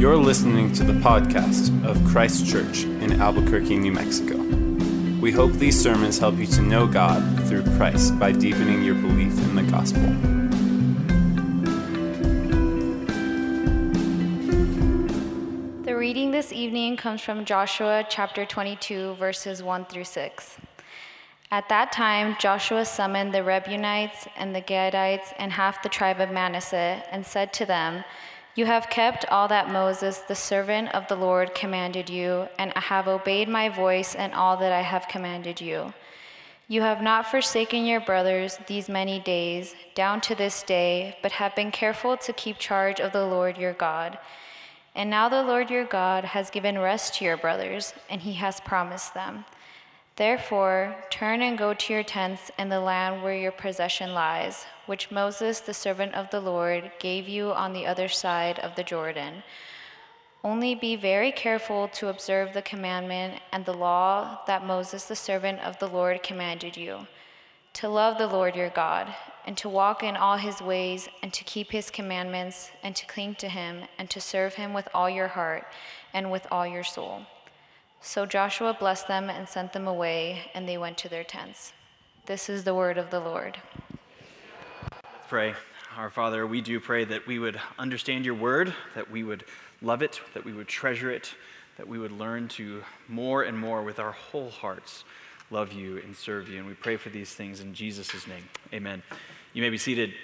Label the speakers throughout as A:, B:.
A: You're listening to the podcast of Christ Church in Albuquerque, New Mexico. We hope these sermons help you to know God through Christ by deepening your belief in the gospel.
B: The reading this evening comes from Joshua chapter 22, verses 1 through 6. At that time, Joshua summoned the Reubenites and the Gadites and half the tribe of Manasseh and said to them, You have kept all that Moses, the servant of the Lord, commanded you, and have obeyed my voice and all that I have commanded you. You have not forsaken your brothers these many days, down to this day, but have been careful to keep charge of the Lord your God. And now the Lord your God has given rest to your brothers, and he has promised them. Therefore, turn and go to your tents in the land where your possession lies, which Moses, the servant of the Lord, gave you on the other side of the Jordan. Only be very careful to observe the commandment and the law that Moses, the servant of the Lord, commanded you to love the Lord your God, and to walk in all his ways, and to keep his commandments, and to cling to him, and to serve him with all your heart and with all your soul. So Joshua blessed them and sent them away, and they went to their tents. This is the word of the Lord.
C: Let's pray. Our Father, we do pray that we would understand your word, that we would love it, that we would treasure it, that we would learn to more and more with our whole hearts love you and serve you. And we pray for these things in Jesus' name. Amen. You may be seated.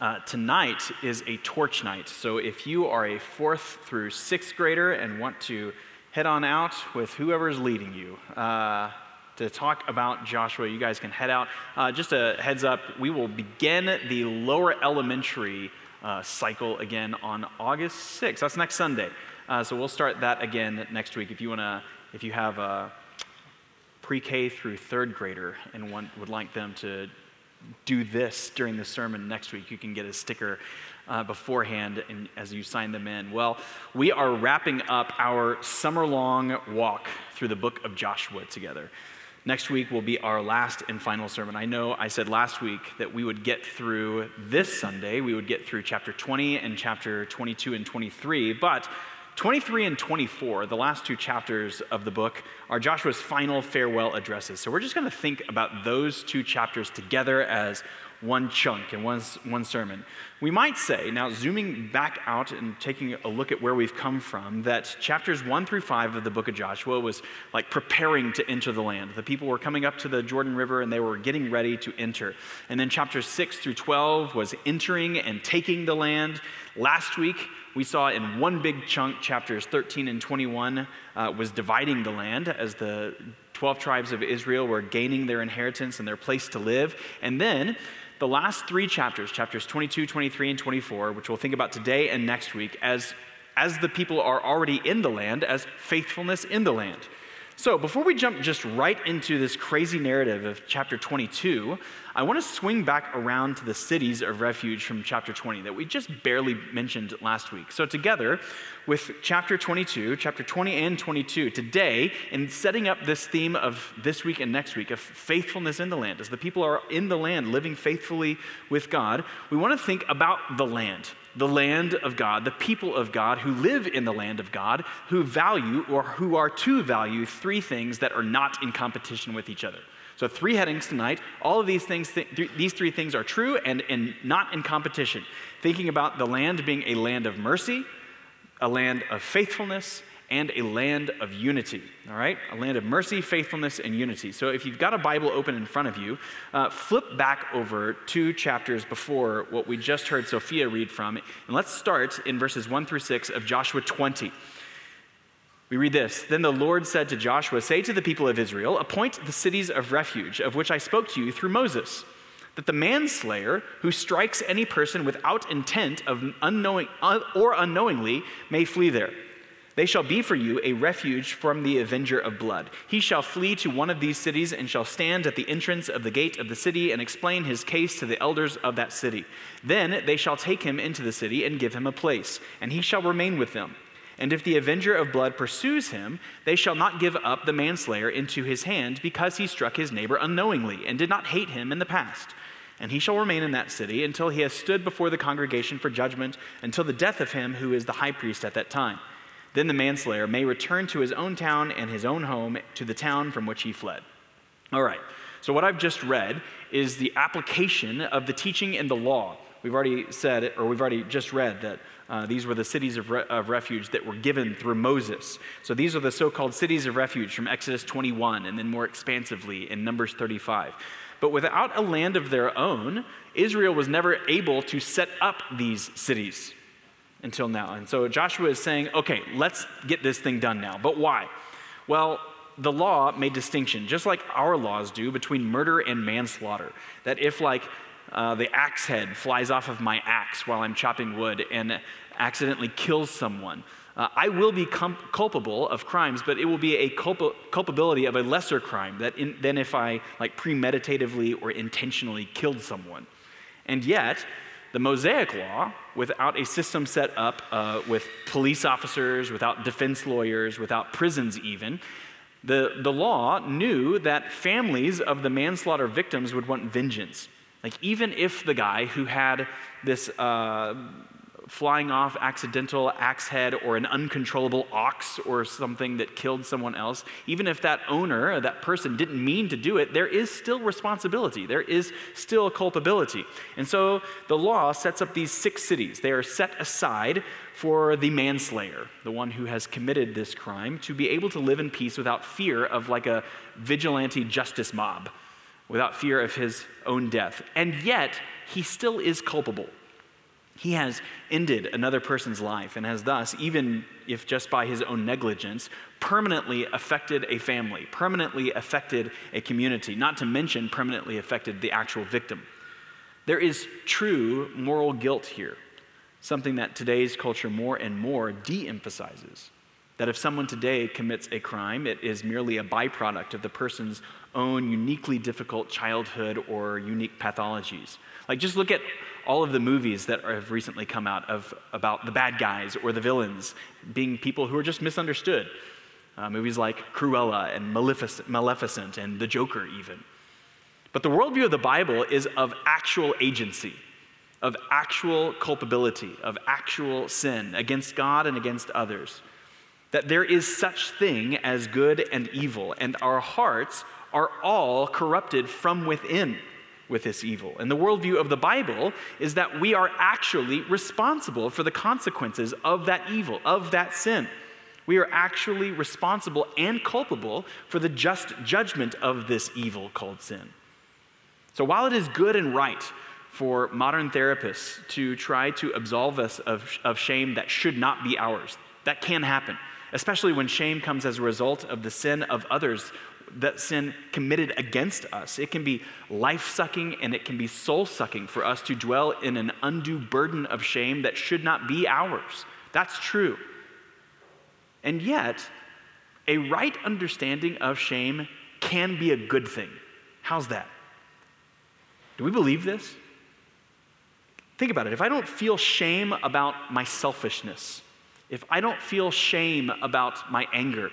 C: Uh, tonight is a torch night. So if you are a fourth through sixth grader and want to head on out with whoever's leading you. Uh, to talk about Joshua, you guys can head out. Uh, just a heads up, we will begin the lower elementary uh, cycle again on August 6th. That's next Sunday. Uh, so we'll start that again next week. If you want to, if you have a pre-K through third grader and want, would like them to do this during the sermon next week, you can get a sticker uh, beforehand and as you sign them in. Well, we are wrapping up our summer long walk through the book of Joshua together. Next week will be our last and final sermon. I know I said last week that we would get through this Sunday, we would get through chapter 20 and chapter 22 and 23, but 23 and 24, the last two chapters of the book, are Joshua's final farewell addresses. So we're just going to think about those two chapters together as one chunk and one, one sermon. We might say, now zooming back out and taking a look at where we've come from, that chapters one through five of the book of Joshua was like preparing to enter the land. The people were coming up to the Jordan River and they were getting ready to enter. And then chapters six through 12 was entering and taking the land. Last week, we saw in one big chunk, chapters 13 and 21, uh, was dividing the land as the 12 tribes of Israel were gaining their inheritance and their place to live. And then the last three chapters, chapters 22, 23, and 24, which we'll think about today and next week, as, as the people are already in the land, as faithfulness in the land. So, before we jump just right into this crazy narrative of chapter 22, I want to swing back around to the cities of refuge from chapter 20 that we just barely mentioned last week. So, together with chapter 22, chapter 20 and 22, today, in setting up this theme of this week and next week of faithfulness in the land, as the people are in the land living faithfully with God, we want to think about the land the land of God, the people of God who live in the land of God, who value or who are to value three things that are not in competition with each other. So, three headings tonight. All of these things, th- th- these three things are true and, and not in competition. Thinking about the land being a land of mercy, a land of faithfulness, and a land of unity. All right? A land of mercy, faithfulness, and unity. So if you've got a Bible open in front of you, uh, flip back over two chapters before what we just heard Sophia read from. And let's start in verses 1 through 6 of Joshua 20. We read this Then the Lord said to Joshua, Say to the people of Israel, Appoint the cities of refuge, of which I spoke to you through Moses that the manslayer who strikes any person without intent of unknowing or unknowingly may flee there. They shall be for you a refuge from the avenger of blood. He shall flee to one of these cities and shall stand at the entrance of the gate of the city and explain his case to the elders of that city. Then they shall take him into the city and give him a place, and he shall remain with them. And if the avenger of blood pursues him, they shall not give up the manslayer into his hand because he struck his neighbor unknowingly and did not hate him in the past. And he shall remain in that city until he has stood before the congregation for judgment, until the death of him who is the high priest at that time. Then the manslayer may return to his own town and his own home, to the town from which he fled. All right, so what I've just read is the application of the teaching in the law. We've already said, or we've already just read, that uh, these were the cities of, re- of refuge that were given through Moses. So these are the so called cities of refuge from Exodus 21, and then more expansively in Numbers 35. But without a land of their own, Israel was never able to set up these cities until now. And so Joshua is saying, okay, let's get this thing done now. But why? Well, the law made distinction, just like our laws do, between murder and manslaughter. That if, like, uh, the axe head flies off of my axe while I'm chopping wood and accidentally kills someone, uh, I will be com- culpable of crimes, but it will be a culp- culpability of a lesser crime in, than if I like premeditatively or intentionally killed someone. And yet, the Mosaic law, without a system set up uh, with police officers, without defense lawyers, without prisons even, the, the law knew that families of the manslaughter victims would want vengeance. Like, even if the guy who had this uh, flying off accidental axe head or an uncontrollable ox or something that killed someone else, even if that owner, or that person didn't mean to do it, there is still responsibility. There is still culpability. And so the law sets up these six cities. They are set aside for the manslayer, the one who has committed this crime, to be able to live in peace without fear of like a vigilante justice mob, without fear of his own death. And yet, he still is culpable. He has ended another person's life and has thus, even if just by his own negligence, permanently affected a family, permanently affected a community, not to mention permanently affected the actual victim. There is true moral guilt here, something that today's culture more and more de emphasizes. That if someone today commits a crime, it is merely a byproduct of the person's own uniquely difficult childhood or unique pathologies. Like, just look at all of the movies that have recently come out of, about the bad guys or the villains being people who are just misunderstood. Uh, movies like Cruella and Maleficent, Maleficent and The Joker, even. But the worldview of the Bible is of actual agency, of actual culpability, of actual sin against God and against others. That there is such thing as good and evil, and our hearts are all corrupted from within with this evil. And the worldview of the Bible is that we are actually responsible for the consequences of that evil, of that sin. We are actually responsible and culpable for the just judgment of this evil called sin. So while it is good and right for modern therapists to try to absolve us of, of shame that should not be ours, that can happen, especially when shame comes as a result of the sin of others that sin committed against us. It can be life sucking and it can be soul sucking for us to dwell in an undue burden of shame that should not be ours. That's true. And yet, a right understanding of shame can be a good thing. How's that? Do we believe this? Think about it. If I don't feel shame about my selfishness, if I don't feel shame about my anger,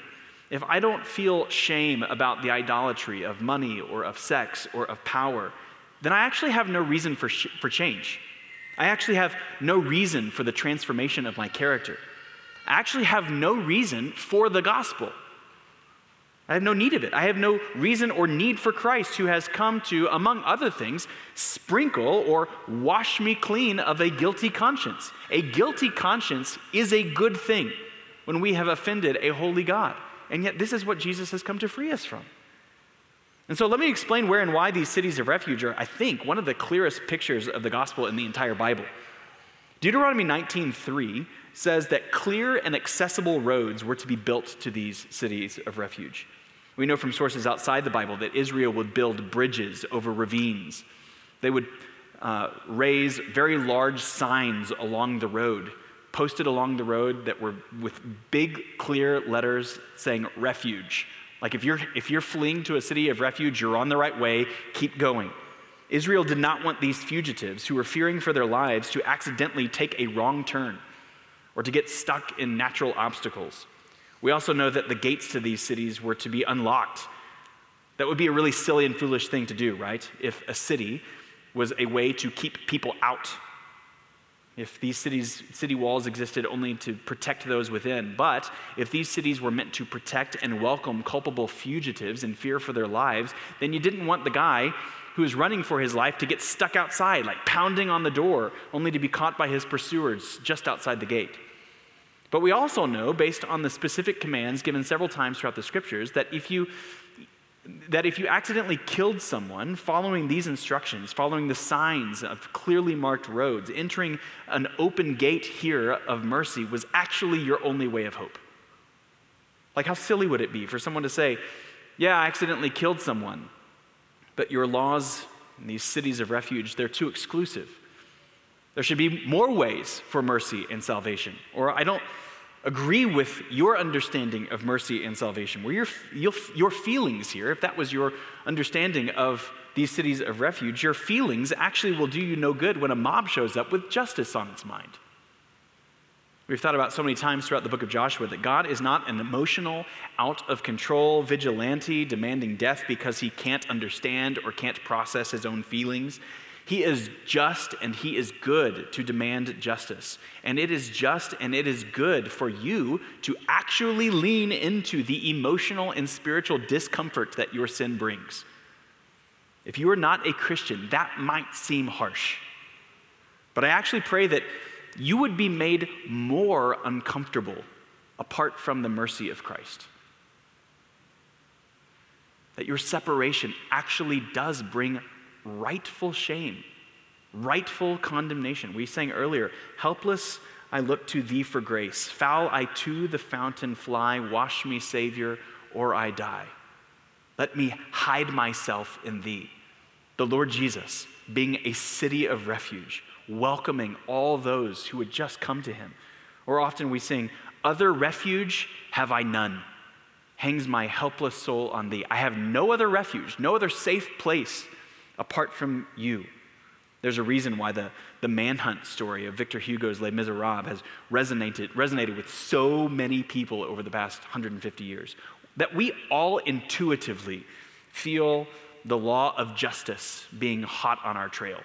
C: if I don't feel shame about the idolatry of money or of sex or of power, then I actually have no reason for, sh- for change. I actually have no reason for the transformation of my character. I actually have no reason for the gospel. I have no need of it. I have no reason or need for Christ, who has come to, among other things, sprinkle or wash me clean of a guilty conscience. A guilty conscience is a good thing when we have offended a holy God. And yet, this is what Jesus has come to free us from. And so, let me explain where and why these cities of refuge are, I think, one of the clearest pictures of the gospel in the entire Bible. Deuteronomy 19:3 says that clear and accessible roads were to be built to these cities of refuge. We know from sources outside the Bible that Israel would build bridges over ravines. They would uh, raise very large signs along the road posted along the road that were with big, clear letters saying refuge. Like if you're, if you're fleeing to a city of refuge, you're on the right way, keep going. Israel did not want these fugitives who were fearing for their lives to accidentally take a wrong turn or to get stuck in natural obstacles. We also know that the gates to these cities were to be unlocked. That would be a really silly and foolish thing to do, right? If a city was a way to keep people out. If these cities, city walls existed only to protect those within, but if these cities were meant to protect and welcome culpable fugitives in fear for their lives, then you didn't want the guy who is running for his life to get stuck outside, like pounding on the door, only to be caught by his pursuers just outside the gate. But we also know, based on the specific commands given several times throughout the scriptures, that if you that if you accidentally killed someone following these instructions, following the signs of clearly marked roads, entering an open gate here of mercy was actually your only way of hope. Like, how silly would it be for someone to say, Yeah, I accidentally killed someone, but your laws in these cities of refuge, they're too exclusive. There should be more ways for mercy and salvation. Or I don't agree with your understanding of mercy and salvation, where your, your, your feelings here, if that was your understanding of these cities of refuge, your feelings actually will do you no good when a mob shows up with justice on its mind. We've thought about so many times throughout the book of Joshua that God is not an emotional, out of control vigilante demanding death because he can't understand or can't process his own feelings. He is just and he is good to demand justice. And it is just and it is good for you to actually lean into the emotional and spiritual discomfort that your sin brings. If you are not a Christian, that might seem harsh. But I actually pray that you would be made more uncomfortable apart from the mercy of Christ. That your separation actually does bring rightful shame, rightful condemnation. We sang earlier, helpless I look to thee for grace. Foul I to the fountain fly, wash me, Savior, or I die. Let me hide myself in thee. The Lord Jesus, being a city of refuge, welcoming all those who would just come to him. Or often we sing, Other refuge have I none. Hangs my helpless soul on thee. I have no other refuge, no other safe place apart from you. There's a reason why the, the manhunt story of Victor Hugo's Les Miserables has resonated, resonated with so many people over the past 150 years. That we all intuitively feel the law of justice being hot on our trail.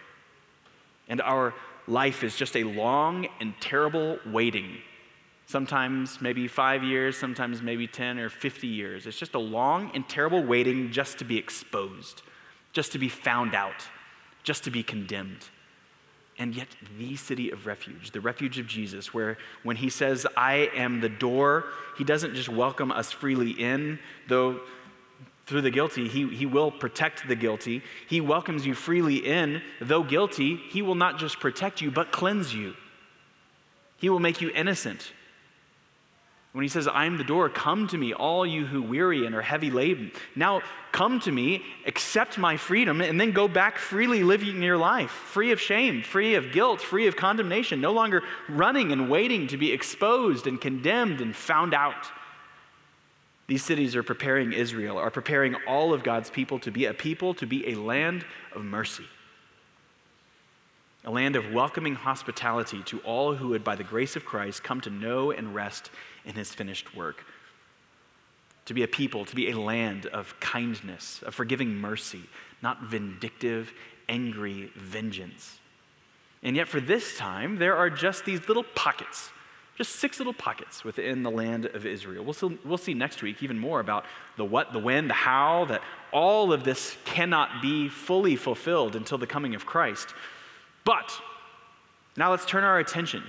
C: And our life is just a long and terrible waiting. Sometimes maybe five years, sometimes maybe 10 or 50 years. It's just a long and terrible waiting just to be exposed just to be found out, just to be condemned. And yet, the city of refuge, the refuge of Jesus, where when he says, I am the door, he doesn't just welcome us freely in, though through the guilty, he, he will protect the guilty. He welcomes you freely in, though guilty, he will not just protect you, but cleanse you. He will make you innocent. When he says, I am the door, come to me, all you who weary and are heavy laden. Now come to me, accept my freedom, and then go back freely living your life, free of shame, free of guilt, free of condemnation, no longer running and waiting to be exposed and condemned and found out. These cities are preparing Israel, are preparing all of God's people to be a people, to be a land of mercy a land of welcoming hospitality to all who would, by the grace of Christ, come to know and rest in his finished work. To be a people, to be a land of kindness, of forgiving mercy, not vindictive, angry vengeance. And yet, for this time, there are just these little pockets, just six little pockets within the land of Israel. We'll see, we'll see next week even more about the what, the when, the how, that all of this cannot be fully fulfilled until the coming of Christ. But now let's turn our attention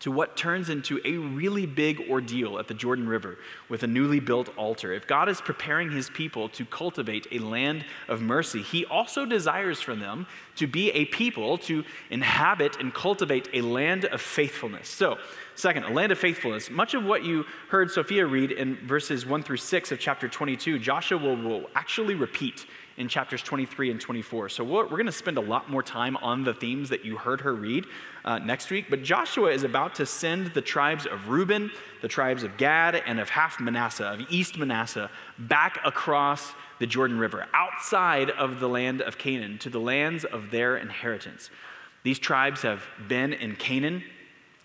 C: to what turns into a really big ordeal at the Jordan River with a newly built altar. If God is preparing his people to cultivate a land of mercy, he also desires for them to be a people to inhabit and cultivate a land of faithfulness. So, second, a land of faithfulness. Much of what you heard Sophia read in verses 1 through 6 of chapter 22, Joshua will, will actually repeat in chapters 23 and 24. So we're, we're going to spend a lot more time on the themes that you heard her read uh, next week. But Joshua is about to send the tribes of Reuben, the tribes of Gad, and of half Manasseh, of East Manasseh, back across the Jordan River, outside of the land of Canaan, to the lands of their inheritance. These tribes have been in Canaan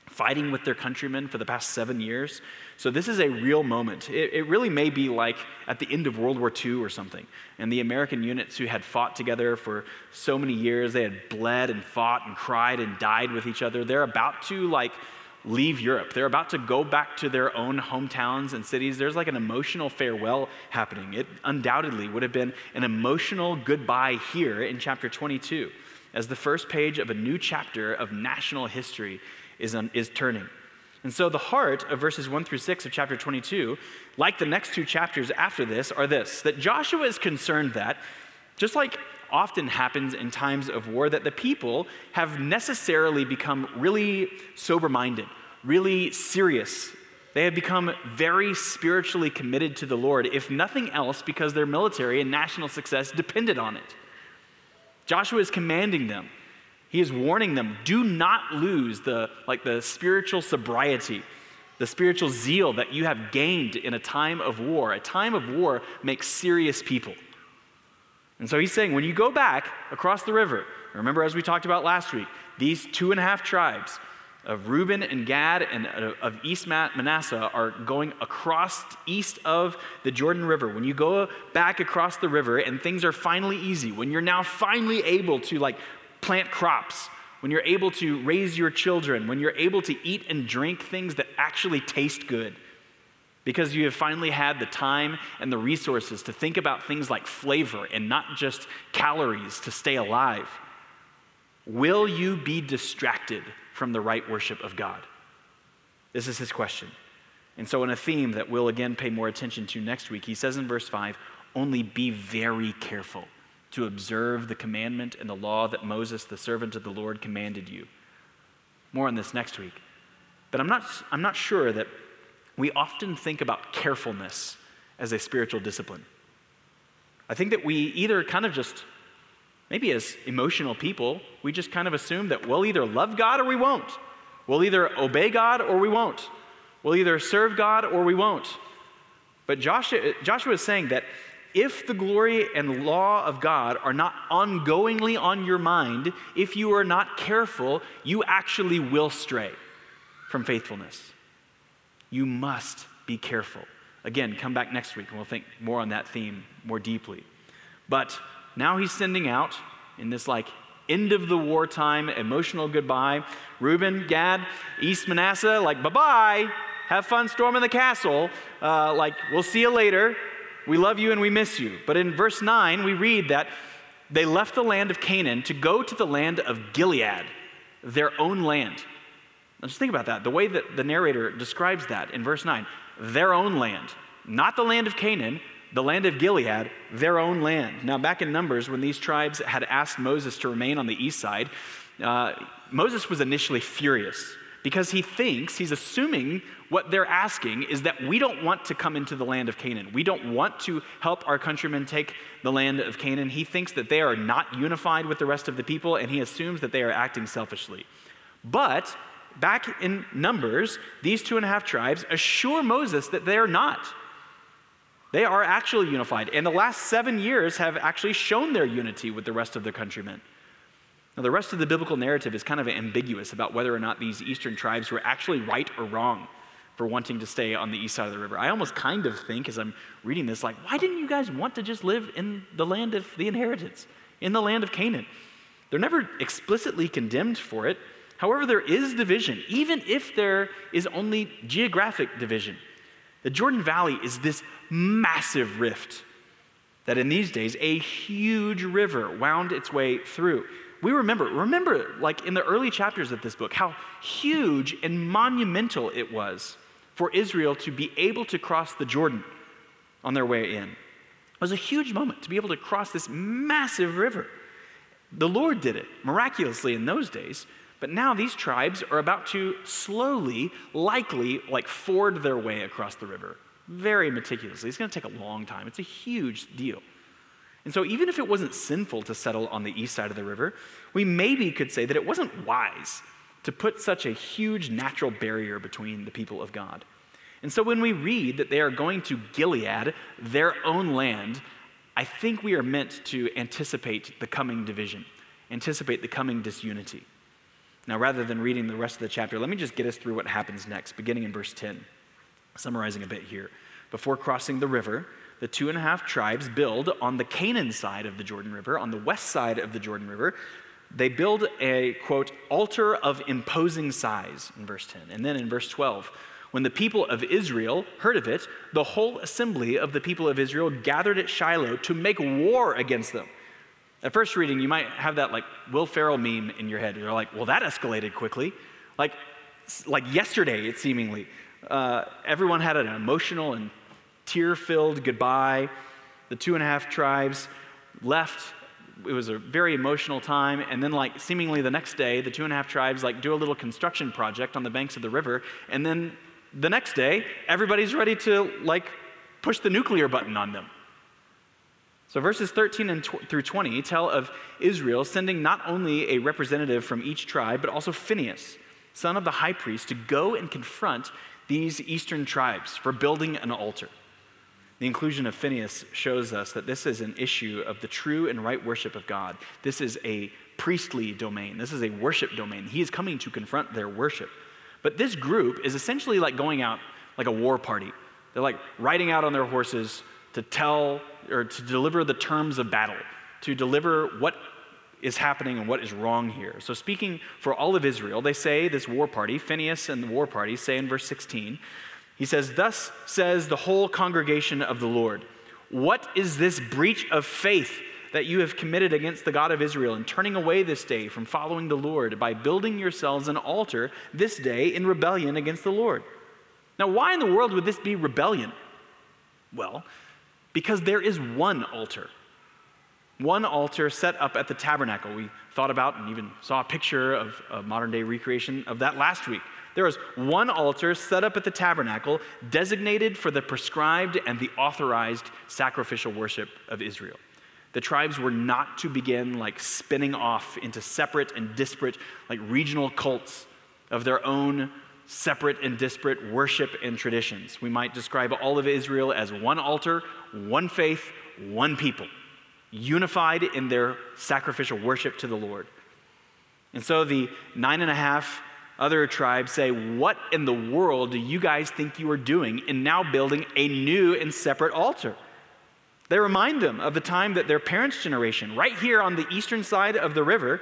C: fighting with their countrymen for the past seven years. So, this is a real moment. It, it, really may be like at the end of World War II or something. And the American units who had fought together for so many years, they had bled and fought and cried and died with each other. They're about to like leave Europe. They're about to go back to their own hometowns and cities. There's like an emotional farewell happening. It undoubtedly would have been an emotional goodbye here in chapter 22 as the first page of a new chapter of national history is, un, is turning. And so the heart of verses 1 through 6 of chapter 22, like the next two chapters after this, are this that Joshua is concerned that, just like often happens in times of war, that the people have necessarily become really sober minded, really serious. They have become very spiritually committed to the Lord, if nothing else, because their military and national success depended on it. Joshua is commanding them. He is warning them, do not lose the like the spiritual sobriety, the spiritual zeal that you have gained in a time of war. A time of war makes serious people. And so he's saying, when you go back across the river, remember as we talked about last week, these two and a half tribes of Reuben and Gad and uh, of East Manasseh are going across east of the Jordan River. When you go back across the river and things are finally easy, when you're now finally able to like plant crops, when you're able to raise your children, when you're able to eat and drink things that actually taste good, because you have finally had the time and the resources to think about things like flavor and not just calories to stay alive, will you be distracted from the right worship of God? This is his question. And so, in a theme that we'll again pay more attention to next week, he says in verse 5 only be very careful to observe the commandment and the law that Moses, the servant of the Lord, commanded you. More on this next week. But I'm not, I'm not sure that we often think about carefulness as a spiritual discipline. I think that we either kind of just Maybe as emotional people, we just kind of assume that we'll either love God or we won't. We'll either obey God or we won't. We'll either serve God or we won't. But Joshua, Joshua is saying that if the glory and law of God are not ongoingly on your mind, if you are not careful, you actually will stray from faithfulness. You must be careful. Again, come back next week and we'll think more on that theme more deeply. But now he's sending out in this like end of the wartime emotional goodbye. Reuben, Gad, East Manasseh, like, bye bye. Have fun storming the castle. Uh, like, we'll see you later. We love you and we miss you. But in verse 9, we read that they left the land of Canaan to go to the land of Gilead, their own land. Now just think about that. The way that the narrator describes that in verse 9 their own land, not the land of Canaan, the land of Gilead, their own land. Now, back in Numbers, when these tribes had asked Moses to remain on the east side, uh, Moses was initially furious because he thinks, he's assuming what they're asking is that we don't want to come into the land of Canaan. We don't want to help our countrymen take the land of Canaan. He thinks that they are not unified with the rest of the people, and he assumes that they are acting selfishly. But back in Numbers, these two and a half tribes assure Moses that they are not. They are actually unified. And the last seven years have actually shown their unity with the rest of their countrymen. Now, the rest of the biblical narrative is kind of ambiguous about whether or not these eastern tribes were actually right or wrong for wanting to stay on the east side of the river. I almost kind of think, as I'm reading this, like, why didn't you guys want to just live in the land of the inheritance, in the land of Canaan? They're never explicitly condemned for it. However, there is division, even if there is only geographic division. The Jordan Valley is this massive rift that in these days a huge river wound its way through. We remember, remember, like in the early chapters of this book, how huge and monumental it was for Israel to be able to cross the Jordan on their way in. It was a huge moment to be able to cross this massive river. The Lord did it miraculously in those days, but now these tribes are about to slowly, likely, like ford their way across the river very meticulously. It's going to take a long time. It's a huge deal. And so, even if it wasn't sinful to settle on the east side of the river, we maybe could say that it wasn't wise to put such a huge natural barrier between the people of God. And so, when we read that they are going to Gilead, their own land, I think we are meant to anticipate the coming division, anticipate the coming disunity. Now, rather than reading the rest of the chapter, let me just get us through what happens next, beginning in verse 10, summarizing a bit here. Before crossing the river, the two and a half tribes build on the Canaan side of the Jordan River, on the west side of the Jordan River. They build a, quote, altar of imposing size in verse 10. And then in verse 12, when the people of Israel heard of it, the whole assembly of the people of Israel gathered at Shiloh to make war against them. At first reading, you might have that like Will Ferrell meme in your head. You're like, well, that escalated quickly. Like, like yesterday, it seemingly. Uh, everyone had an emotional and tear filled goodbye. The two and a half tribes left. It was a very emotional time. And then, like, seemingly the next day, the two and a half tribes, like, do a little construction project on the banks of the river. And then the next day, everybody's ready to, like, push the nuclear button on them. So, verses 13 and tw- through 20 tell of Israel sending not only a representative from each tribe, but also Phinehas, son of the high priest, to go and confront these eastern tribes for building an altar. The inclusion of Phinehas shows us that this is an issue of the true and right worship of God. This is a priestly domain, this is a worship domain. He is coming to confront their worship. But this group is essentially like going out like a war party. They're like riding out on their horses to tell or to deliver the terms of battle, to deliver what is happening and what is wrong here. So, speaking for all of Israel, they say, this war party, Phinehas and the war party, say in verse 16, he says, Thus says the whole congregation of the Lord, What is this breach of faith that you have committed against the God of Israel in turning away this day from following the Lord by building yourselves an altar this day in rebellion against the Lord? Now, why in the world would this be rebellion? Well, because there is one altar. One altar set up at the tabernacle. We thought about and even saw a picture of a modern day recreation of that last week. There was one altar set up at the tabernacle designated for the prescribed and the authorized sacrificial worship of Israel. The tribes were not to begin like spinning off into separate and disparate, like regional cults of their own separate and disparate worship and traditions. We might describe all of Israel as one altar, one faith, one people, unified in their sacrificial worship to the Lord. And so the nine and a half other tribes say, What in the world do you guys think you are doing in now building a new and separate altar? They remind them of the time that their parents' generation, right here on the eastern side of the river,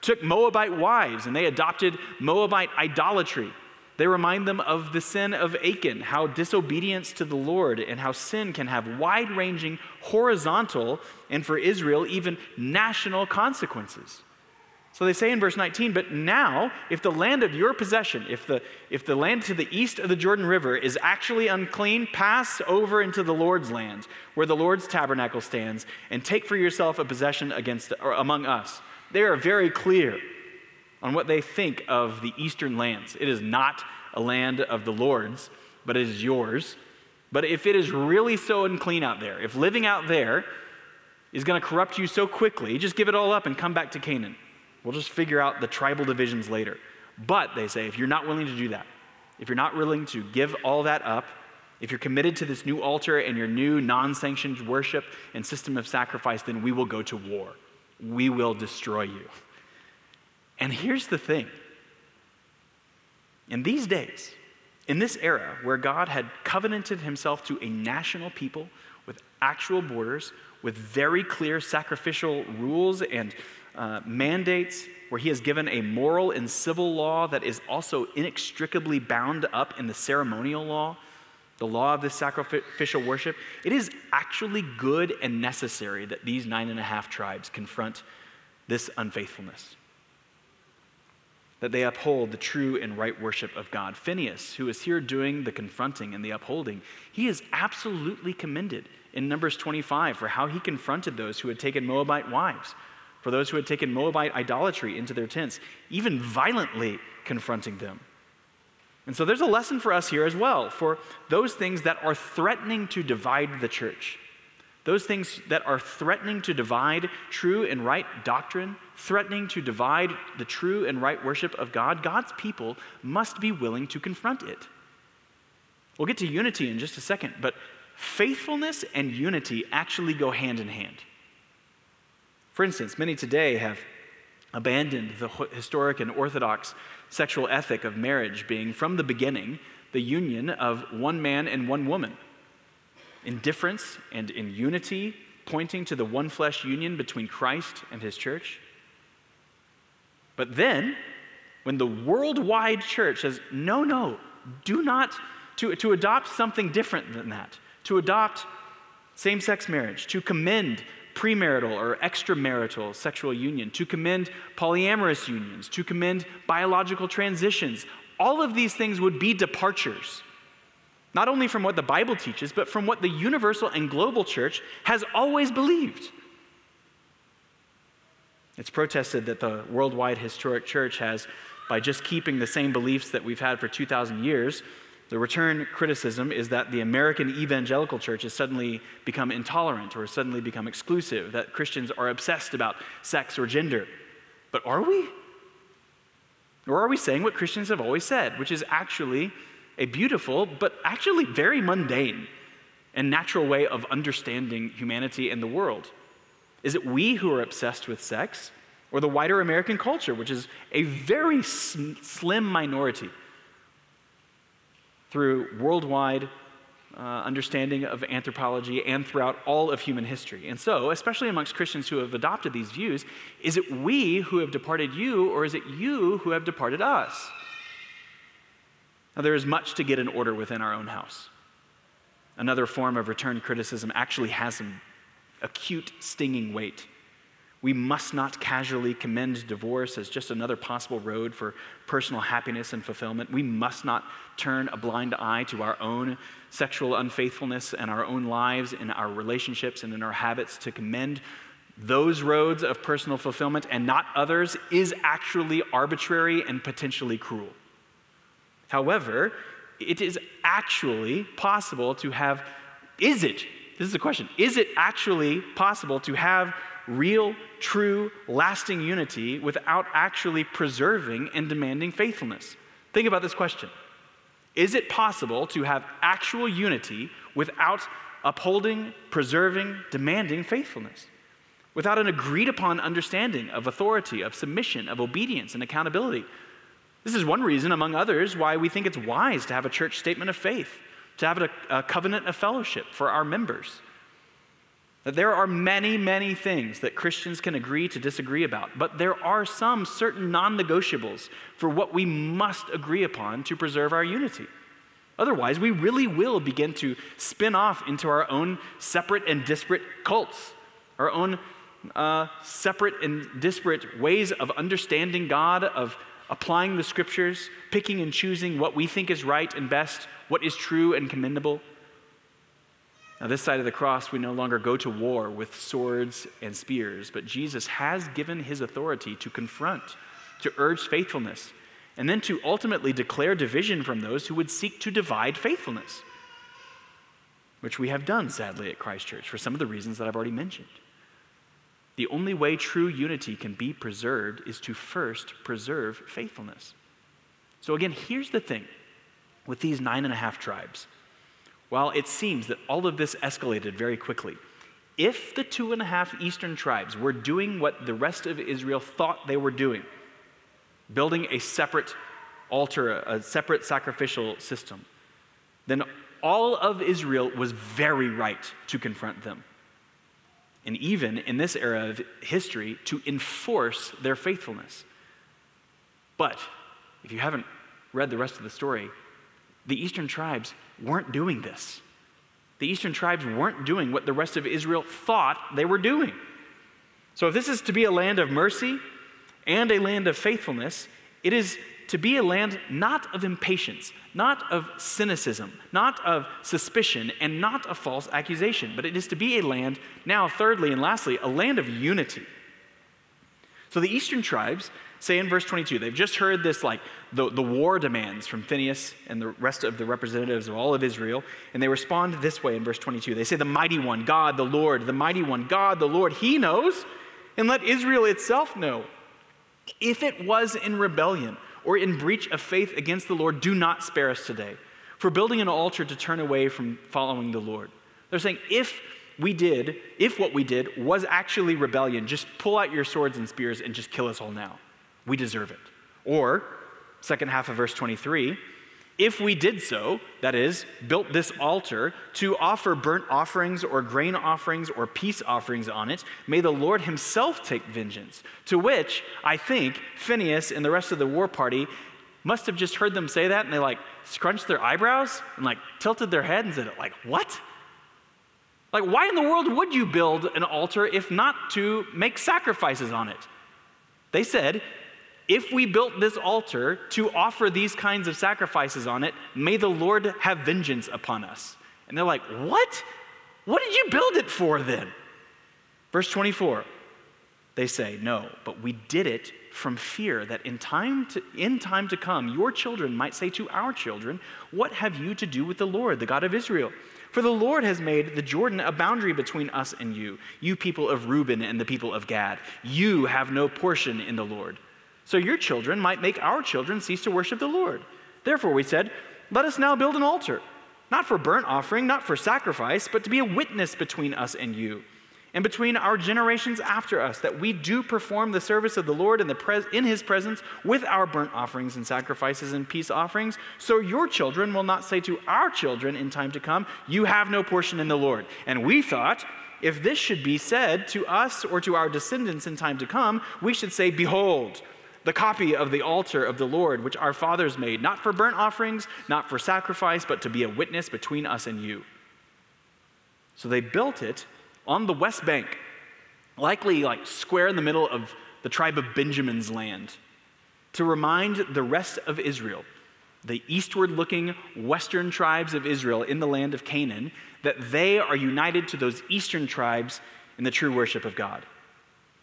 C: took Moabite wives and they adopted Moabite idolatry. They remind them of the sin of Achan, how disobedience to the Lord and how sin can have wide ranging, horizontal, and for Israel, even national consequences. So they say in verse 19, but now, if the land of your possession, if the, if the land to the east of the Jordan River is actually unclean, pass over into the Lord's land, where the Lord's tabernacle stands, and take for yourself a possession against, or among us. They are very clear on what they think of the eastern lands. It is not a land of the Lord's, but it is yours. But if it is really so unclean out there, if living out there is going to corrupt you so quickly, just give it all up and come back to Canaan. We'll just figure out the tribal divisions later. But they say, if you're not willing to do that, if you're not willing to give all that up, if you're committed to this new altar and your new non sanctioned worship and system of sacrifice, then we will go to war. We will destroy you. And here's the thing in these days, in this era where God had covenanted himself to a national people with actual borders, with very clear sacrificial rules and uh, mandates, where he has given a moral and civil law that is also inextricably bound up in the ceremonial law, the law of this sacrificial worship, it is actually good and necessary that these nine and a half tribes confront this unfaithfulness. That they uphold the true and right worship of God. Phinehas, who is here doing the confronting and the upholding, he is absolutely commended in Numbers 25 for how he confronted those who had taken Moabite wives for those who had taken Moabite idolatry into their tents, even violently confronting them. And so there's a lesson for us here as well for those things that are threatening to divide the church. Those things that are threatening to divide true and right doctrine, threatening to divide the true and right worship of God, God's people must be willing to confront it. We'll get to unity in just a second, but faithfulness and unity actually go hand in hand. For instance, many today have abandoned the historic and orthodox sexual ethic of marriage being, from the beginning, the union of one man and one woman. In difference and in unity, pointing to the one flesh union between Christ and his church. But then, when the worldwide church says, no, no, do not, to, to adopt something different than that, to adopt same sex marriage, to commend premarital or extramarital sexual union, to commend polyamorous unions, to commend biological transitions. All of these things would be departures, not only from what the Bible teaches, but from what the universal and global church has always believed. It's protested that the worldwide historic church has, by just keeping the same beliefs that we've had for 2,000 years, the return criticism is that the American evangelical church has suddenly become intolerant or suddenly become exclusive, that Christians are obsessed about sex or gender. But are we? Or are we saying what Christians have always said, which is actually a beautiful, but actually very mundane and natural way of understanding humanity and the world? Is it we who are obsessed with sex, or the wider American culture, which is a very slim minority? through worldwide uh, understanding of anthropology and throughout all of human history. And so, especially amongst Christians who have adopted these views, is it we who have departed you, or is it you who have departed us? Now, there is much to get in order within our own house. Another form of return criticism actually has some acute, stinging weight. We must not casually commend divorce as just another possible road for personal happiness and fulfillment. We must not turn a blind eye to our own sexual unfaithfulness and our own lives in our relationships and in our habits to commend those roads of personal fulfillment and not others is actually arbitrary and potentially cruel. However, it is actually possible to have, is it, this is the question, is it actually possible to have real, true, lasting unity without actually preserving and demanding faithfulness? Think about this question. Is it possible to have actual unity without upholding, preserving, demanding faithfulness? Without an agreed upon understanding of authority, of submission, of obedience, and accountability? This is one reason, among others, why we think it's wise to have a church statement of faith, to have a, a covenant of fellowship for our members that there are many, many things that Christians can agree to disagree about, but there are some certain non negotiables for what we must agree upon to preserve our unity. Otherwise, we really will begin to spin off into our own separate and disparate cults, our own uh, separate and disparate ways of understanding God, of applying the scriptures, picking and choosing what we think is right and best, what is true and commendable. Now, this side of the cross, we no longer go to war with swords and spears, but Jesus has given his authority to confront, to urge faithfulness, and then to ultimately declare division from those who would seek to divide faithfulness, which we have done, sadly, at Christ Church for some of the reasons that I've already mentioned. The only way true unity can be preserved is to first preserve faithfulness. So, again, here's the thing with these nine and a half tribes. While it seems that all of this escalated very quickly, if the two and a half eastern tribes were doing what the rest of Israel thought they were doing, building a separate altar, a separate sacrificial system, then all of Israel was very right to confront them. And even in this era of history, to enforce their faithfulness. But if you haven't read the rest of the story, the eastern tribes weren't doing this. The eastern tribes weren't doing what the rest of Israel thought they were doing. So, if this is to be a land of mercy and a land of faithfulness, it is to be a land not of impatience, not of cynicism, not of suspicion, and not of false accusation, but it is to be a land, now, thirdly and lastly, a land of unity. So, the eastern tribes say in verse 22, they've just heard this, like, the, the war demands from Phinehas and the rest of the representatives of all of Israel, and they respond this way in verse 22. They say, The mighty one, God, the Lord, the mighty one, God, the Lord, he knows, and let Israel itself know. If it was in rebellion or in breach of faith against the Lord, do not spare us today for building an altar to turn away from following the Lord. They're saying, if we did, if what we did was actually rebellion, just pull out your swords and spears and just kill us all now. We deserve it. Or, second half of verse 23, if we did so, that is, built this altar to offer burnt offerings or grain offerings or peace offerings on it, may the Lord himself take vengeance. To which I think Phinehas and the rest of the war party must have just heard them say that and they like scrunched their eyebrows and like tilted their head and said, like, what? Like, why in the world would you build an altar if not to make sacrifices on it? They said, if we built this altar to offer these kinds of sacrifices on it, may the Lord have vengeance upon us. And they're like, What? What did you build it for then? Verse 24, they say, No, but we did it from fear that in time, to, in time to come, your children might say to our children, What have you to do with the Lord, the God of Israel? For the Lord has made the Jordan a boundary between us and you, you people of Reuben and the people of Gad. You have no portion in the Lord so your children might make our children cease to worship the Lord. Therefore, we said, Let us now build an altar, not for burnt offering, not for sacrifice, but to be a witness between us and you, and between our generations after us, that we do perform the service of the Lord in, the pres- in his presence with our burnt offerings and sacrifices and peace offerings. So your children will not say to our children in time to come, You have no portion in the Lord. And we thought, if this should be said to us or to our descendants in time to come, we should say, Behold, the copy of the altar of the Lord, which our fathers made, not for burnt offerings, not for sacrifice, but to be a witness between us and you. So they built it on the west bank, likely like square in the middle of the tribe of Benjamin's land, to remind the rest of Israel, the eastward looking western tribes of Israel in the land of Canaan, that they are united to those eastern tribes in the true worship of God.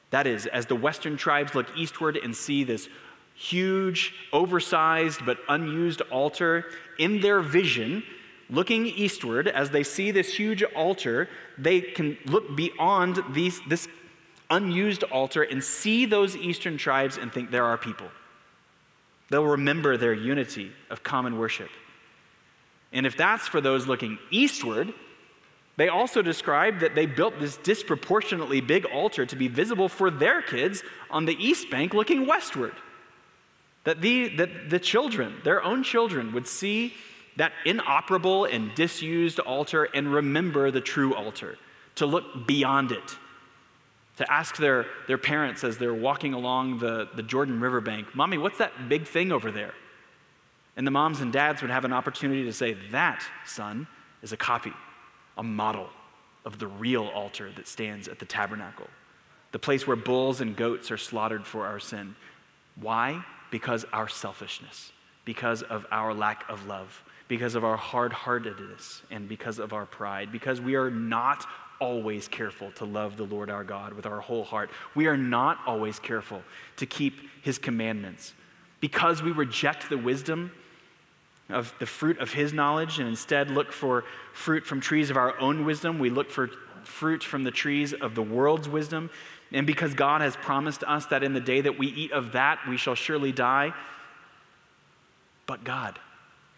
C: That is, as the Western tribes look eastward and see this huge, oversized, but unused altar, in their vision, looking eastward, as they see this huge altar, they can look beyond these, this unused altar and see those eastern tribes and think, there are people. They'll remember their unity of common worship. And if that's for those looking eastward, they also described that they built this disproportionately big altar to be visible for their kids on the east bank looking westward. That the, that the children, their own children, would see that inoperable and disused altar and remember the true altar, to look beyond it, to ask their, their parents as they're walking along the, the Jordan River bank, Mommy, what's that big thing over there? And the moms and dads would have an opportunity to say, That, son, is a copy a model of the real altar that stands at the tabernacle, the place where bulls and goats are slaughtered for our sin. Why? Because our selfishness, because of our lack of love, because of our hard heartedness, and because of our pride, because we are not always careful to love the Lord our God with our whole heart. We are not always careful to keep his commandments. Because we reject the wisdom of the fruit of his knowledge and instead look for fruit from trees of our own wisdom. We look for fruit from the trees of the world's wisdom. And because God has promised us that in the day that we eat of that, we shall surely die. But God,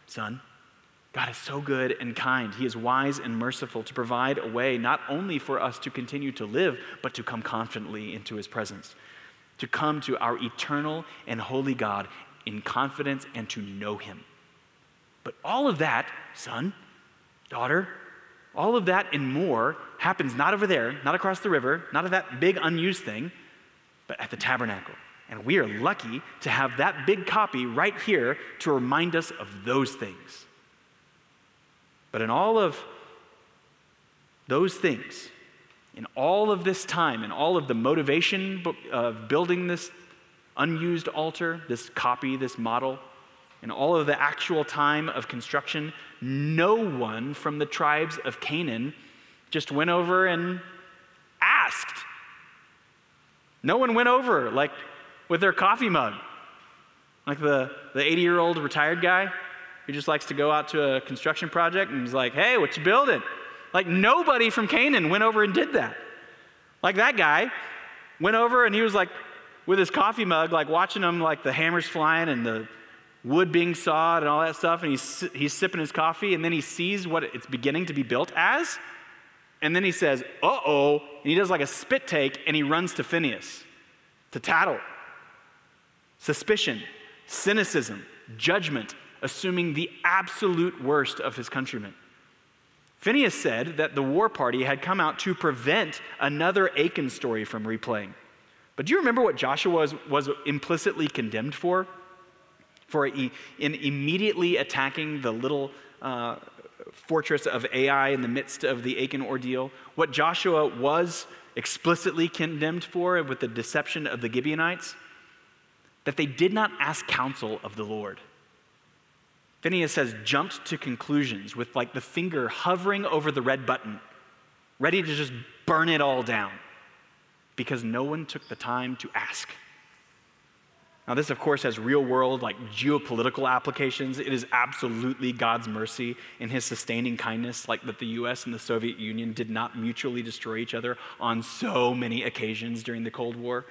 C: son, God is so good and kind. He is wise and merciful to provide a way not only for us to continue to live, but to come confidently into his presence, to come to our eternal and holy God in confidence and to know him. But all of that, son, daughter, all of that and more happens not over there, not across the river, not at that big unused thing, but at the tabernacle. And we are lucky to have that big copy right here to remind us of those things. But in all of those things, in all of this time, in all of the motivation of building this unused altar, this copy, this model, in all of the actual time of construction, no one from the tribes of Canaan just went over and asked. No one went over, like with their coffee mug, like the, the 80 year old retired guy who just likes to go out to a construction project and is like, hey, what you building? Like nobody from Canaan went over and did that. Like that guy went over and he was like with his coffee mug, like watching them, like the hammers flying and the wood being sawed and all that stuff, and he's, he's sipping his coffee, and then he sees what it's beginning to be built as. And then he says, uh oh. And he does like a spit take and he runs to Phinehas to tattle. Suspicion, cynicism, judgment, assuming the absolute worst of his countrymen. Phinehas said that the war party had come out to prevent another Achan story from replaying. But do you remember what Joshua was, was implicitly condemned for? For in immediately attacking the little uh, fortress of Ai in the midst of the Achan ordeal. What Joshua was explicitly condemned for with the deception of the Gibeonites? That they did not ask counsel of the Lord. Phinehas says, jumped to conclusions with like the finger hovering over the red button, ready to just burn it all down because no one took the time to ask. Now, this, of course, has real world, like geopolitical applications. It is absolutely God's mercy in his sustaining kindness, like that the US and the Soviet Union did not mutually destroy each other on so many occasions during the Cold War.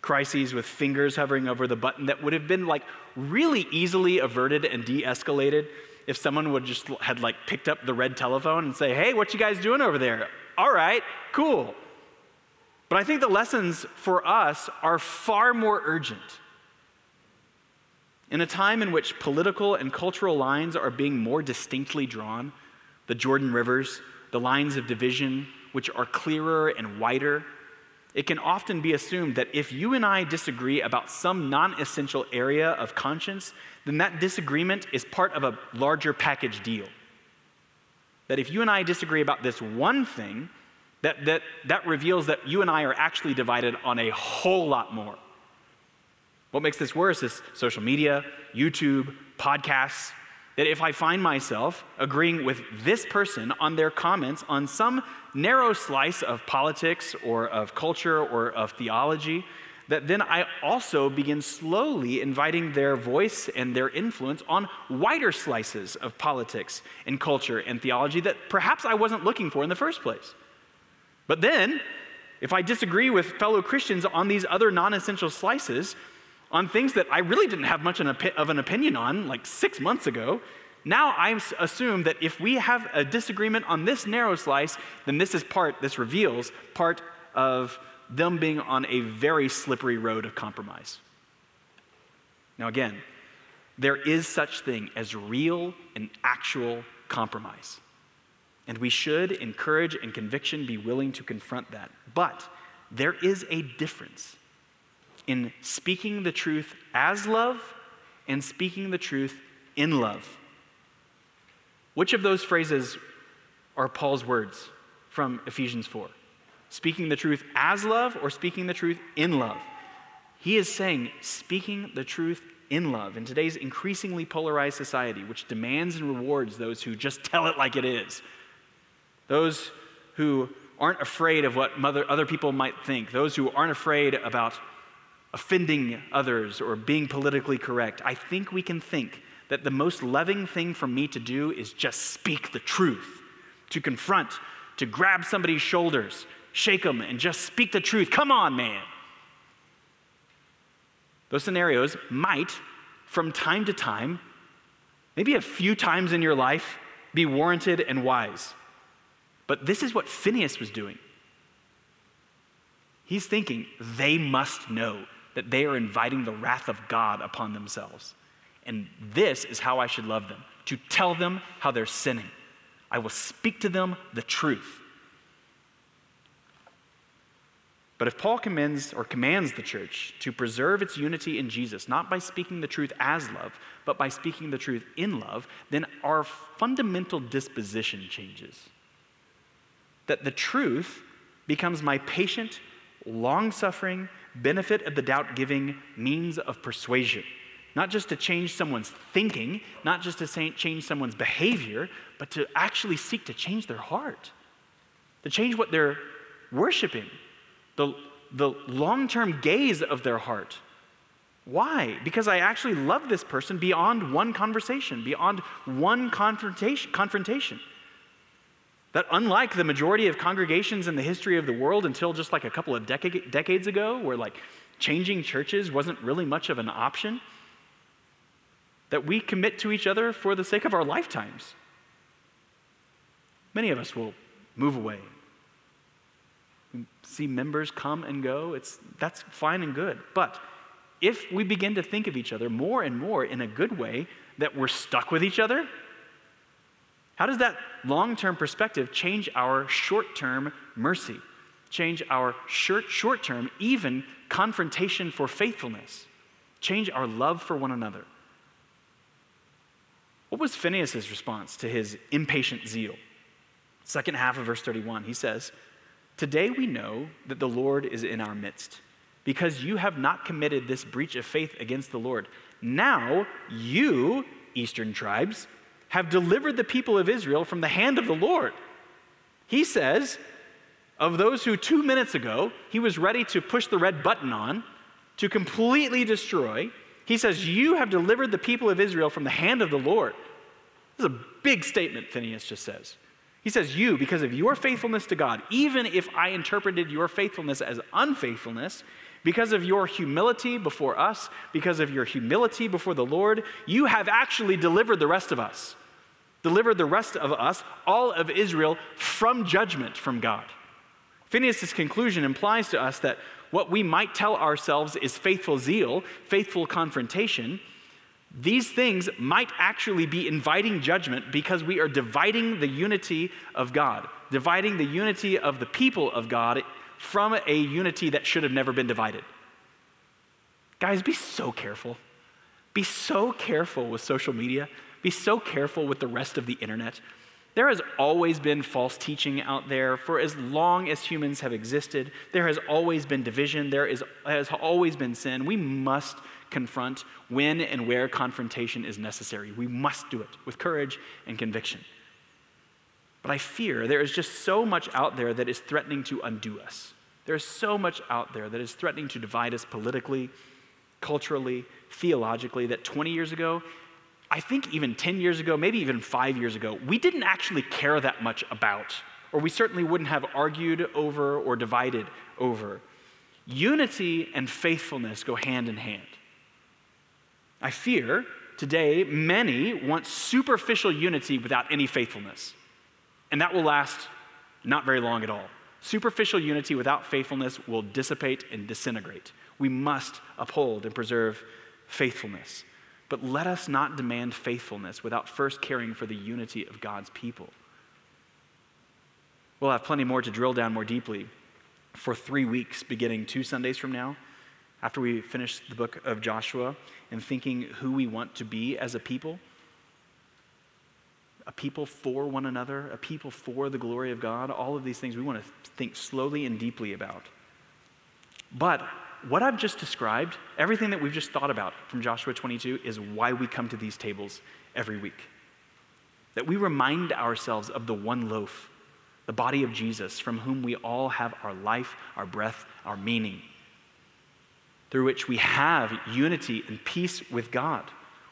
C: Crises with fingers hovering over the button that would have been like really easily averted and de escalated if someone would just had like picked up the red telephone and say, hey, what you guys doing over there? All right, cool. But I think the lessons for us are far more urgent. In a time in which political and cultural lines are being more distinctly drawn, the Jordan rivers, the lines of division, which are clearer and wider, it can often be assumed that if you and I disagree about some non essential area of conscience, then that disagreement is part of a larger package deal. That if you and I disagree about this one thing, that, that, that reveals that you and I are actually divided on a whole lot more. What makes this worse is social media, YouTube, podcasts. That if I find myself agreeing with this person on their comments on some narrow slice of politics or of culture or of theology, that then I also begin slowly inviting their voice and their influence on wider slices of politics and culture and theology that perhaps I wasn't looking for in the first place. But then, if I disagree with fellow Christians on these other non essential slices, on things that I really didn't have much of an opinion on like six months ago. Now I assume that if we have a disagreement on this narrow slice, then this is part, this reveals part of them being on a very slippery road of compromise. Now, again, there is such thing as real and actual compromise. And we should, in courage and conviction, be willing to confront that. But there is a difference in speaking the truth as love and speaking the truth in love. Which of those phrases are Paul's words from Ephesians 4? Speaking the truth as love or speaking the truth in love? He is saying, speaking the truth in love. In today's increasingly polarized society, which demands and rewards those who just tell it like it is, those who aren't afraid of what other people might think, those who aren't afraid about offending others or being politically correct. I think we can think that the most loving thing for me to do is just speak the truth, to confront, to grab somebody's shoulders, shake them, and just speak the truth. Come on, man. Those scenarios might, from time to time, maybe a few times in your life, be warranted and wise. But this is what Phinehas was doing. He's thinking, they must know that they are inviting the wrath of God upon themselves. And this is how I should love them to tell them how they're sinning. I will speak to them the truth. But if Paul commends or commands the church to preserve its unity in Jesus, not by speaking the truth as love, but by speaking the truth in love, then our fundamental disposition changes. That the truth becomes my patient, long suffering, benefit of the doubt giving means of persuasion. Not just to change someone's thinking, not just to change someone's behavior, but to actually seek to change their heart, to change what they're worshiping, the, the long term gaze of their heart. Why? Because I actually love this person beyond one conversation, beyond one confrontation. confrontation. That, unlike the majority of congregations in the history of the world until just like a couple of deca- decades ago, where like changing churches wasn't really much of an option, that we commit to each other for the sake of our lifetimes. Many of us will move away. We see members come and go. It's, that's fine and good. But if we begin to think of each other more and more in a good way, that we're stuck with each other, how does that long term perspective change our short term mercy, change our short term, even confrontation for faithfulness, change our love for one another? What was Phinehas' response to his impatient zeal? Second half of verse 31, he says, Today we know that the Lord is in our midst, because you have not committed this breach of faith against the Lord. Now you, eastern tribes, have delivered the people of Israel from the hand of the Lord. He says, of those who two minutes ago he was ready to push the red button on, to completely destroy, he says, You have delivered the people of Israel from the hand of the Lord. This is a big statement, Phinehas just says. He says, You, because of your faithfulness to God, even if I interpreted your faithfulness as unfaithfulness, because of your humility before us, because of your humility before the Lord, you have actually delivered the rest of us, delivered the rest of us, all of Israel, from judgment from God. Phinehas' conclusion implies to us that what we might tell ourselves is faithful zeal, faithful confrontation, these things might actually be inviting judgment because we are dividing the unity of God, dividing the unity of the people of God from a unity that should have never been divided. Guys, be so careful. Be so careful with social media. Be so careful with the rest of the internet. There has always been false teaching out there for as long as humans have existed. There has always been division. There is, has always been sin. We must confront when and where confrontation is necessary. We must do it with courage and conviction. But I fear there is just so much out there that is threatening to undo us. There is so much out there that is threatening to divide us politically, culturally, theologically, that 20 years ago I think even 10 years ago, maybe even five years ago, we didn't actually care that much about, or we certainly wouldn't have argued over or divided over. Unity and faithfulness go hand in hand. I fear today many want superficial unity without any faithfulness, and that will last not very long at all. Superficial unity without faithfulness will dissipate and disintegrate. We must uphold and preserve faithfulness. But let us not demand faithfulness without first caring for the unity of God's people. We'll have plenty more to drill down more deeply for three weeks, beginning two Sundays from now, after we finish the book of Joshua and thinking who we want to be as a people. A people for one another, a people for the glory of God, all of these things we want to think slowly and deeply about. But what I've just described, everything that we've just thought about from Joshua 22, is why we come to these tables every week. That we remind ourselves of the one loaf, the body of Jesus, from whom we all have our life, our breath, our meaning, through which we have unity and peace with God.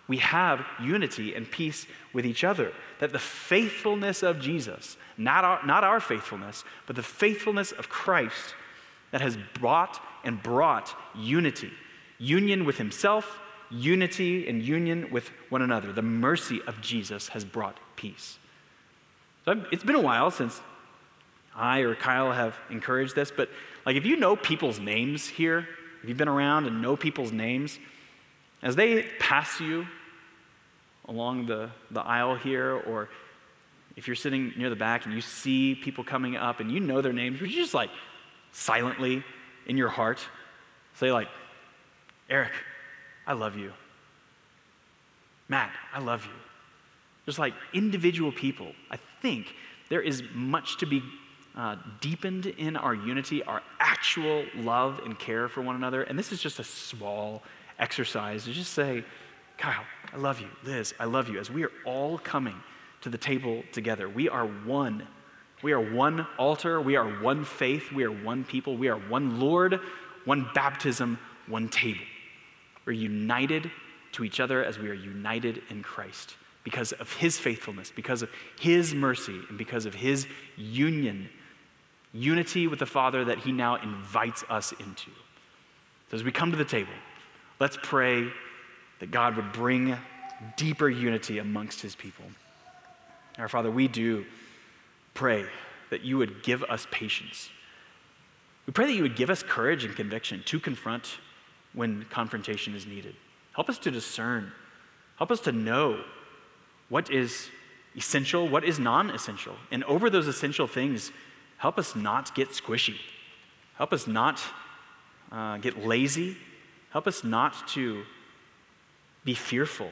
C: We have unity and peace with each other. That the faithfulness of Jesus, not our, not our faithfulness, but the faithfulness of Christ, that has brought and brought unity union with himself, unity and union with one another. The mercy of Jesus has brought peace. So it's been a while since I or Kyle have encouraged this, but like if you know people's names here, if you've been around and know people's names, as they pass you along the, the aisle here, or if you're sitting near the back and you see people coming up and you know their names, would you just like silently in your heart, say, like, Eric, I love you. Matt, I love you. Just like individual people, I think there is much to be uh, deepened in our unity, our actual love and care for one another. And this is just a small exercise to just say, Kyle, I love you. Liz, I love you. As we are all coming to the table together, we are one we are one altar. We are one faith. We are one people. We are one Lord, one baptism, one table. We're united to each other as we are united in Christ because of his faithfulness, because of his mercy, and because of his union, unity with the Father that he now invites us into. So as we come to the table, let's pray that God would bring deeper unity amongst his people. Our Father, we do pray that you would give us patience. We pray that you would give us courage and conviction to confront when confrontation is needed. Help us to discern. Help us to know what is essential, what is non essential. And over those essential things, help us not get squishy. Help us not uh, get lazy. Help us not to be fearful.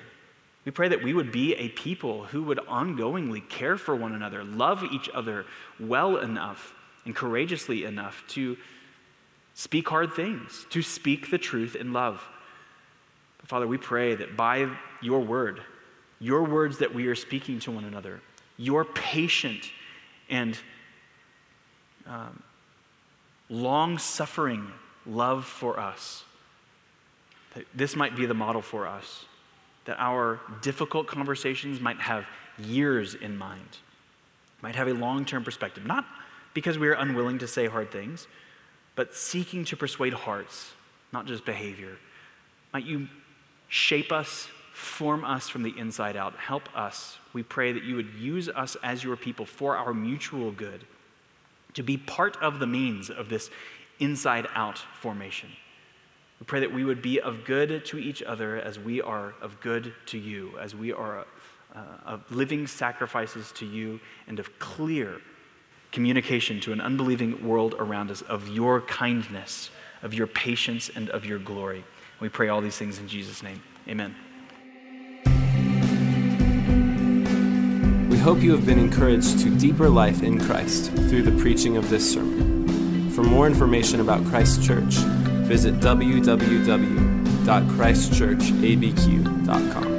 C: We pray that we would be a people who would ongoingly care for one another, love each other well enough and courageously enough to speak hard things, to speak the truth in love. But Father, we pray that by your word, your words that we are speaking to one another, your patient and um, long suffering love for us, that this might be the model for us, that our difficult conversations might have years in mind, might have a long term perspective, not because we are unwilling to say hard things, but seeking to persuade hearts, not just behavior. Might you shape us, form us from the inside out. Help us. We pray that you would use us as your people for our mutual good, to be part of the means of this inside out formation. We pray that we would be of good to each other as we are of good to you, as we are uh, of living sacrifices to you, and of clear communication to an unbelieving world around us of your kindness, of your patience, and of your glory. We pray all these things in Jesus' name. Amen.
A: We hope you have been encouraged to deeper life in Christ through the preaching of this sermon. For more information about Christ Church, visit www.christchurchabq.com.